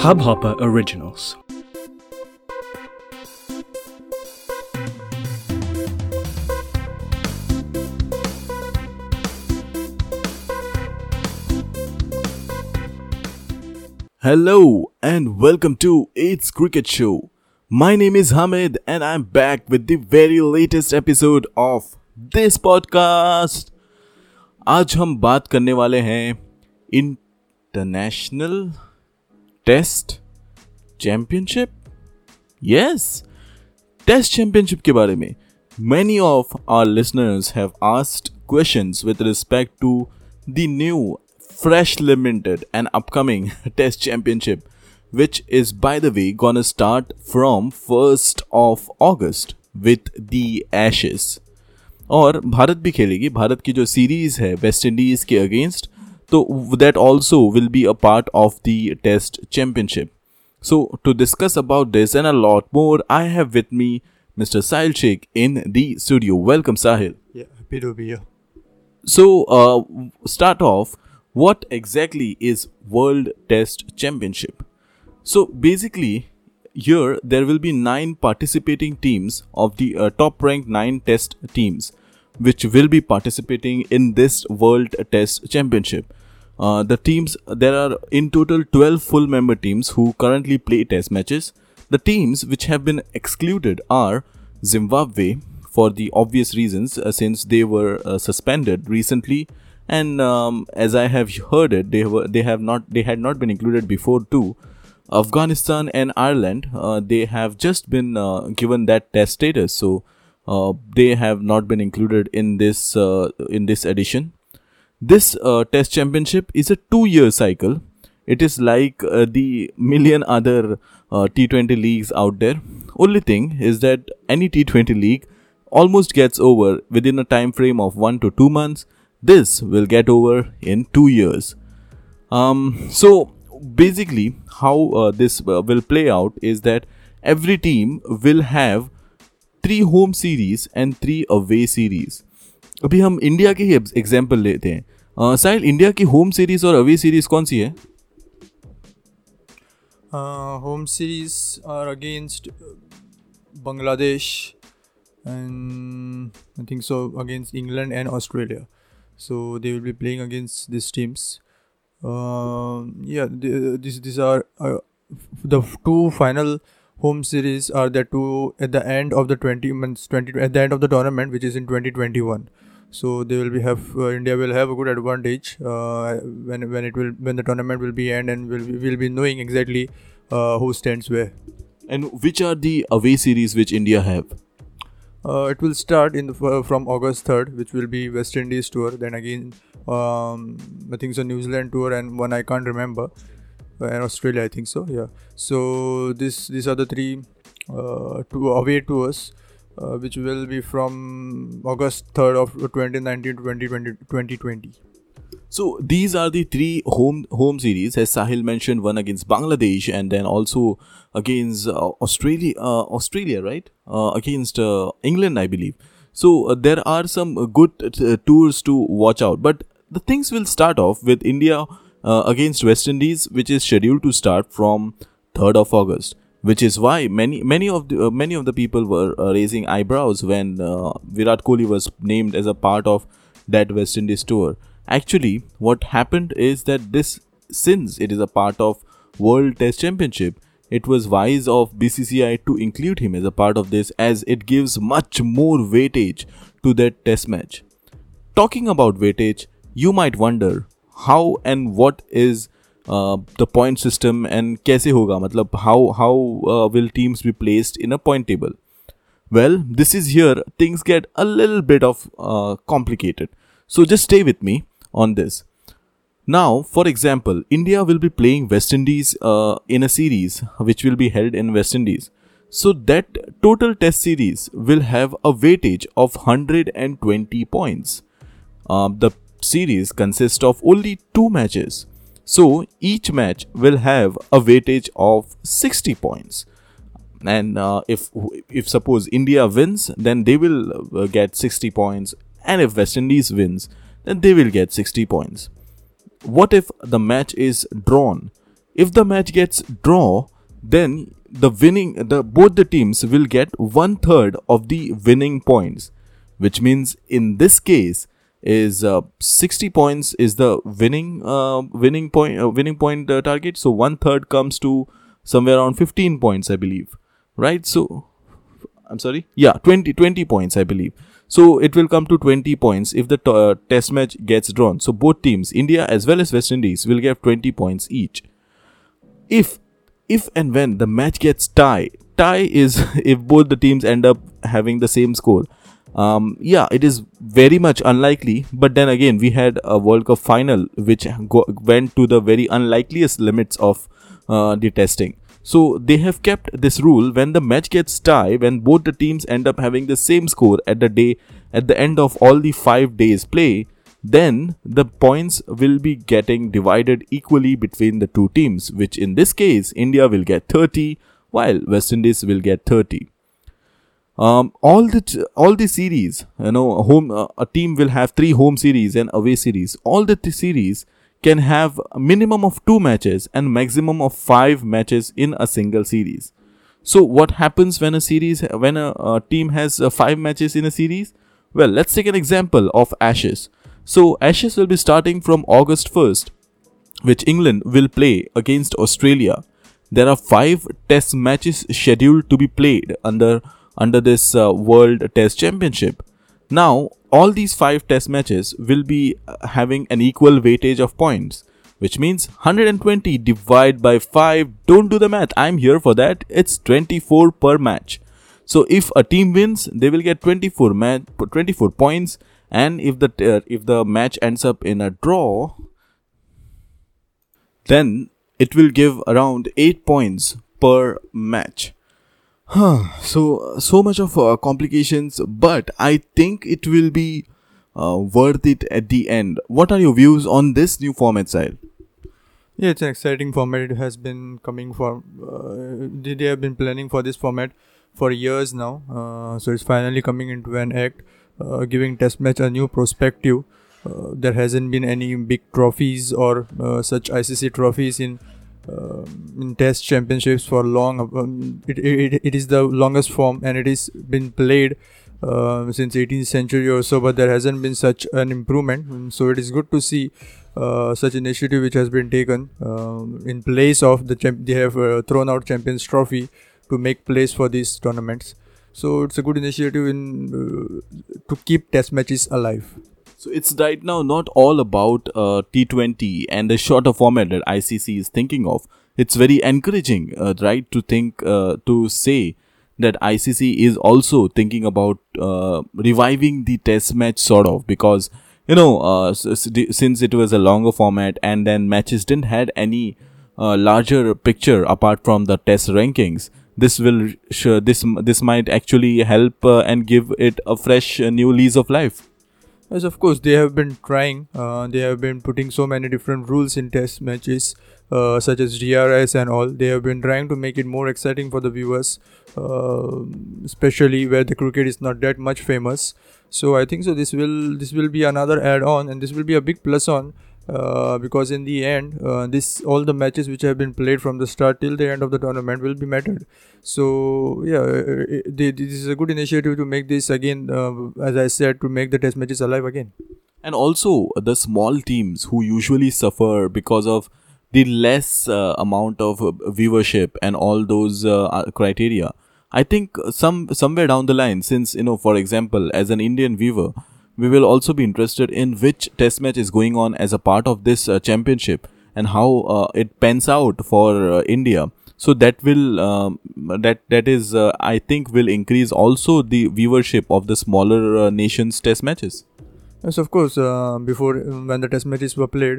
Hubhopper Originals. Hello and welcome to It's Cricket Show. My name is Hamid and I'm back with the very latest episode of this podcast. आज हम बात करने वाले हैं international test championship yes test championship के बारे में many of our listeners have asked questions with respect to the new fresh limited and upcoming test championship which is by the way gone start from first of August with the Ashes और भारत भी खेलेगी। भारत की जो series है West Indies के against तो that also will be a part of the test championship so to discuss about this and a lot more I have with me mister Sahil Shaikh in the studio welcome Sahil so start off what exactly is world test championship so basically year there will be nine participating teams of the top rank nine test teams which will be participating in this World Test Championship. Uh, the teams there are in total 12 full member teams who currently play test matches. The teams which have been excluded are Zimbabwe for the obvious reasons uh, since they were uh, suspended recently and um, as I have heard it they were they have not they had not been included before too. Afghanistan and Ireland uh, they have just been uh, given that test status so they have not been included in this uh, in this edition. This uh, test championship is a two year cycle. It is like uh, the million other uh, T20 leagues out there. Only thing is that any T20 league almost gets over within a time frame of 1 to 2 months. This will get over in 2 years. Um, so basically, how uh, this uh, will play out is that every team will have three home series and three away series अभी हम India के ही example लेते हैं। Sahil India की home series और away series कौन सी है? Home series are against Bangladesh and I think so against England and Australia so they will be playing against this teams या this this are the two final home series are the two at the end of the 20 months 20 at the end of the tournament which is in 2021 so they will be have uh, india will have a good advantage uh, when when it will when the tournament will be end and will will be knowing exactly uh, who stands where. And which are the away series which india have? Uh, it will start in the, f- from august 3rd which will be west indies tour. Then again um, i think so new zealand tour and one i can't remember. uh, and australia i think so yeah so this these are the three uh, two away tours uh, which will be from august 3rd of 2019 to 2020 2020 So these are the three home home series, as Sahil mentioned, one against Bangladesh and then also against uh, Australia. Uh, Australia, right? Uh, against uh, England, I believe. So uh, there are some good uh, tours to watch out. But the things will start off with India uh, against West Indies, which is scheduled to start from 3rd of August. Which is why many many of the uh, many of the people were uh, raising eyebrows when uh, Virat Kohli was named as a part of that West Indies tour. Actually, what happened is that this, since it is a part of World Test Championship, it was wise of BCCI to include him as a part of this as it gives much more weightage to that test match. Talking about weightage, you might wonder how and what is uh, the point system and कैसे होगा मतलब how how uh, will teams be placed in a point table. Well, this is here things get a little bit of uh, complicated. So just stay with me on this. Now, for example, India will be playing West Indies uh, in a series which will be held in West Indies. So that total test series will have a weightage of 120 points. Uh, the series consists of only two matches. So each match will have a weightage of 60 points. And uh, if if suppose India wins, then they will uh, get 60 points. And if West Indies wins, then they will get 60 points. what if the match is drawn? If the match gets draw, then the winning the both the teams will get one third of the winning points, which means in this case is uh, 60 points is the winning uh, winning point uh, winning point uh, target. So one third comes to somewhere around 15 points, I believe, right? So I'm sorry, yeah, 20 20 points, I believe. So it will come to 20 points if the t- uh, test match gets drawn. So both teams, India as well as West Indies, will get 20 points each. If if and when the match gets tie, tie is if both the teams end up having the same score. Um, yeah, it is very much unlikely. But then again, we had a World Cup final which go- went to the very unlikeliest limits of uh, the testing. So they have kept this rule when the match gets tie, when both the teams end up having the same score at the day at the end of all the five days play, then the points will be getting divided equally between the two teams, which in this case India will get 30 while West Indies will get 30. Um, all the all the series, you know, home uh, a team will have three home series and away series. All the t- series can have a minimum of two matches and maximum of five matches in a single series. So what happens when a series when a, a team has uh, five matches in a series? Well, let's take an example of Ashes. So Ashes will be starting from August 1st, which England will play against Australia. There are five test matches scheduled to be played under under this uh, World Test Championship. Now, all these five test matches will be uh, having an equal weightage of points, which means 120 divided by 5. Don't do the math, I'm here for that. It's 24 per match. So if a team wins, they will get 24 match 24 points and if the uh, if the match ends up in a draw then it will give around 8 points per match. So so much of uh, complications but i think it will be uh, worth it at the end what are your views on this new format style Yeah, it's an exciting format. It has been coming for. Uh, they have been planning for this format for years now. Uh, so it's finally coming into an act, uh, giving Test match a new perspective. Uh, there hasn't been any big trophies or uh, such ICC trophies in in Test championships for long. Um, it, it, it is the longest form, and it is been played uh, since 18th century or so. But there hasn't been such an improvement. Mm, So it is good to see uh, such initiative which has been taken um, in place of the champ- they have uh, thrown out champions trophy to make place for these tournaments so it's a good initiative in uh, to keep test matches alive so it's right now not all about uh, t20 and the shorter format that icc is thinking of. It's very encouraging uh, right to think uh, to say that icc is also thinking about uh, reviving the test match sort of because you know uh, since it was a longer format and then matches didn't had any uh, larger picture apart from the test rankings this will this this might actually help uh, and give it a fresh uh, new lease of life Yes, of course, they have been trying. Uh, they have been putting so many different rules in test matches, uh, such as DRS and all. They have been trying to make it more exciting for the viewers, uh, especially where the cricket is not that much famous. So I think so. This will this will be another add-on, and this will be a big plus on. Uh, because in the end, uh, this all the matches which have been played from the start till the end of the tournament will be mattered. So yeah, uh, uh, they, this is a good initiative to make this again, uh, as I said, to make the test matches alive again. and also the small teams who usually suffer because of the less amount of viewership and all those criteria i think some somewhere down the line since you know for example as an indian viewer we will also be interested in which test match is going on as a part of this uh, championship and how uh, it pans out for uh, india so that will um, that that is uh, i think will increase also the viewership of the smaller uh, nations test matches Yes, of course. Uh, before when the test matches were played,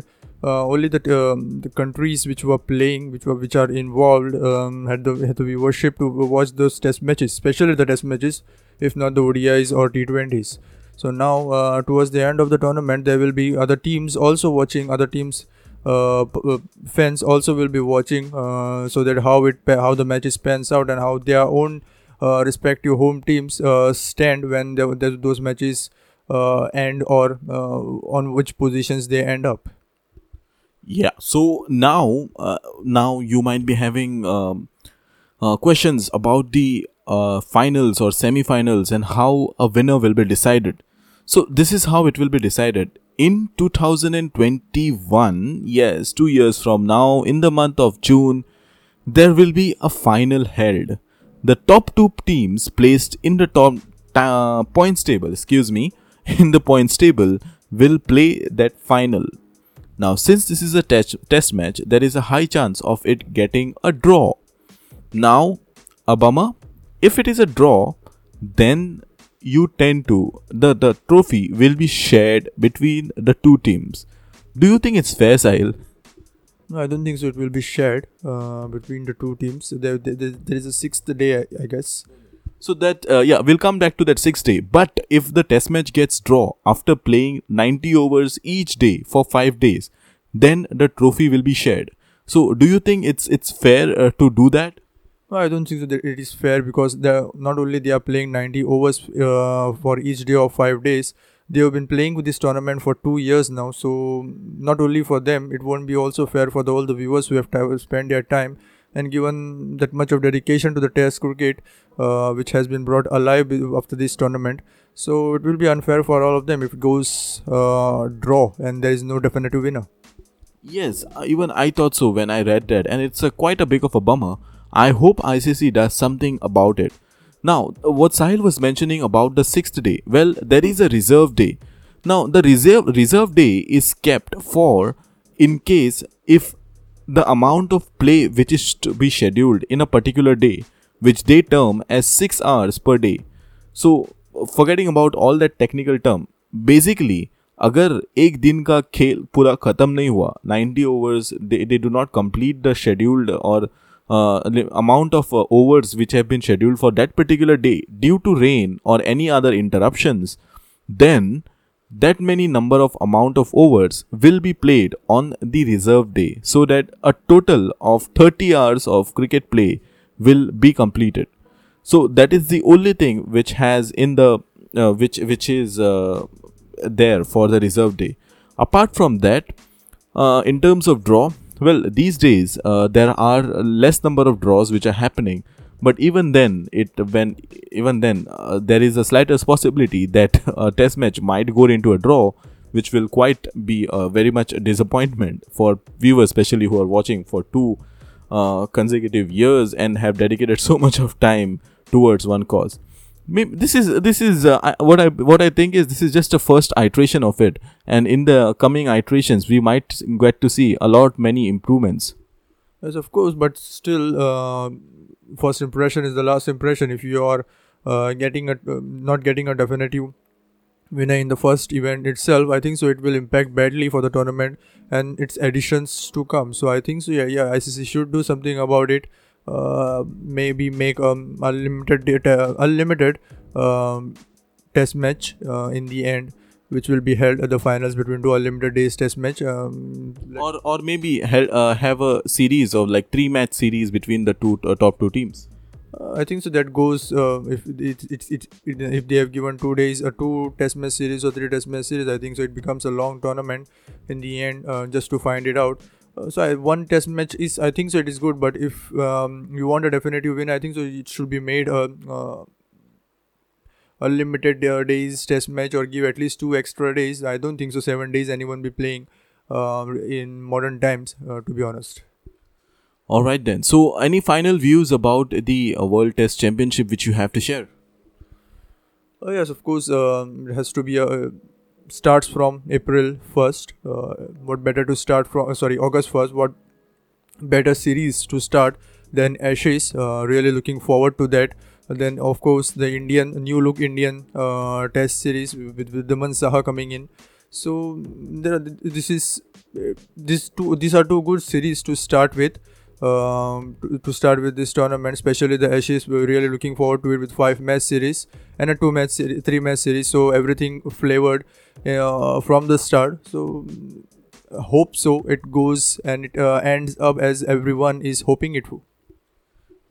only the um, the countries which were playing, which were which are involved, um, had the had the viewership to watch those test matches, especially the test matches, if not the ODIs or T20s. So now, uh, towards the end of the tournament, there will be other teams also watching. Other teams, uh, uh, fans also will be watching, uh, so that how it how the matches pans out and how their own uh, respective home teams stand when those matches end or on which positions they end up. Yeah. So now, uh, now you might be having um, uh, questions about the uh, finals or semi-finals and how a winner will be decided. So this is how it will be decided. In 2021, yes, two years from now, in the month of June, there will be a final held. The top two teams placed in the top uh, points table, excuse me, in the points table will play that final. Now, since this is a test, test match, there is a high chance of it getting a draw. Now, Obama, if it is a draw, then you tend to the the trophy will be shared between the two teams. Do you think it's fair, Sahil? No, I don't think so. It will be shared uh, between the two teams. There, there, there is a sixth day, I, I guess. So that uh, yeah, we'll come back to that sixth day. But if the test match gets draw after playing 90 overs each day for five days, then the trophy will be shared. So do you think it's it's fair uh, to do that? No, I don't think so that it is fair because they not only they are playing 90 overs uh, for each day of five days. They have been playing with this tournament for two years now. So not only for them, it won't be also fair for the, all the viewers who have to spend their time and given that much of dedication to the test cricket uh, which has been brought alive after this tournament so it will be unfair for all of them if it goes uh, draw and there is no definitive winner yes uh, even i thought so when i read that and it's a quite a big of a bummer i hope icc does something about it now what sahil was mentioning about the sixth day well there is a reserve day now the reserve reserve day is kept for in case if the amount of play which is to be scheduled in a particular day, which they term as 6 hours per day. So, forgetting about all that technical term, basically, अगर एक दिन का खेल पूरा ख़त्म नहीं हुआ 90 overs they do not complete the scheduled और amount of uh, overs which have been scheduled for that particular day due to rain or any other interruptions then that many number of amount of overs will be played on the reserve day so that a total of 30 hours of cricket play will be completed. So that is the only thing which has in the uh, which which is uh, there for the reserve day. Apart from that uh, in terms of draw well these days uh, there are less number of draws which are happening but even then it when even then uh, there is a slightest possibility that a test match might go into a draw which will quite be very much a disappointment for viewers especially who are watching for two uh, consecutive years and have dedicated so much of time towards one cause this is this is uh, what I what I think is this is just a first iteration of it, and in the coming iterations we might get to see a lot many improvements. Yes, of course, but still, uh, first impression is the last impression. If you are uh, getting a uh, not getting a definitive winner in the first event itself i think so it will impact badly for the tournament and its additions to come. So i think so yeah yeah icc should do something about it uh, maybe make um unlimited data unlimited um, test match uh, in the end which will be held at the finals between two unlimited days test match. Um, or or maybe uh, have a series of like three match series between the two uh, top two teams. Uh, I think so. That goes uh, if it, it, it, it, if they have given two days, a uh, two test match series or three test match series. I think so. It becomes a long tournament in the end, uh, just to find it out. Uh, so I, one test match is I think so. It is good, but if um, you want a definitive win, I think so. It should be made a unlimited uh, days test match or give at least two extra days. I don't think so. Seven days anyone be playing uh, in modern times, uh, to be honest. All right then. So, any final views about the uh, World Test Championship which you have to share? Oh yes, of course. Um, it has to be a uh, starts from April first. Uh, what better to start from? sorry, August first. What better series to start than Ashes? really looking forward to that then of course the Indian new look Indian uh, Test series with with Daman Saha coming in. So there are, this is this two these are two good series to start with. Um, to, to, start with this tournament, especially the Ashes, we're really looking forward to it with five match series and a two match series, three match series. So everything flavored uh, from the start. So hope so it goes and it uh, ends up as everyone is hoping it to.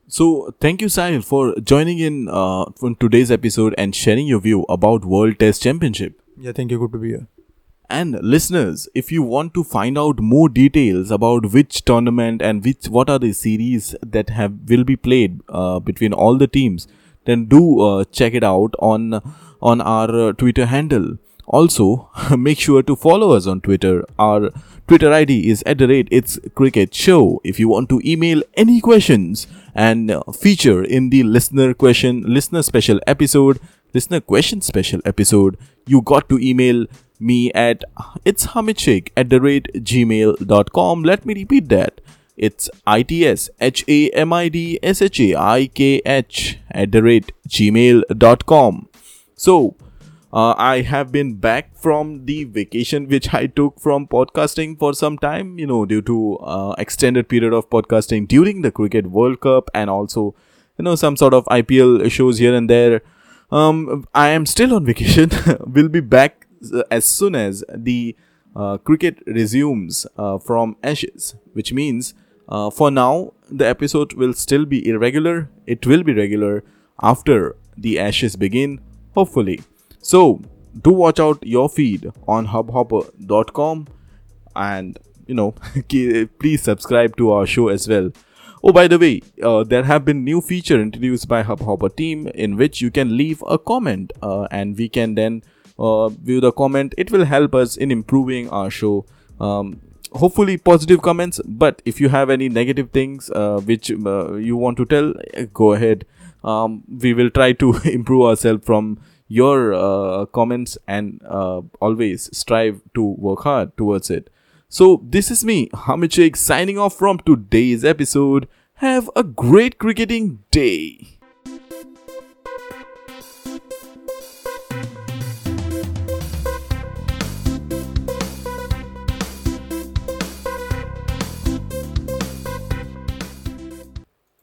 So, thank you, Sahil, for joining in uh, today's episode and sharing your view about World Test Championship. Yeah, thank you. Good to be here. And listeners, if you want to find out more details about which tournament and which what are the series that have will be played uh, between all the teams, then do uh, check it out on on our uh, Twitter handle. Also, make sure to follow us on Twitter. Our Twitter ID is at the rate it's cricket show. If you want to email any questions and uh, feature in the listener question, listener special episode, listener question special episode, you got to email me at it's at the rate gmail.com. Let me repeat that. It's its h a m i d s h a i k h at the rate gmail.com. So uh, I have been back from the vacation which I took from podcasting for some time, you know, due to uh, extended period of podcasting during the Cricket World Cup and also, you know, some sort of IPL shows here and there. Um, I am still on vacation. we'll be back as soon as the uh, cricket resumes uh, from Ashes, which means uh, for now the episode will still be irregular. It will be regular after the Ashes begin, hopefully. So do watch out your feed on hubhopper.com and you know please subscribe to our show as well. Oh, by the way, uh, there have been new feature introduced by Hubhopper team in which you can leave a comment uh, and we can then view the comment. It will help us in improving our show. Um, hopefully positive comments, but if you have any negative things uh, which uh, you want to tell, go ahead. Um, we will try to improve ourselves from your uh, comments and uh, always strive to work hard towards it. So, this is me, Hamid Shaikh, signing off from today's episode. Have a great cricketing day.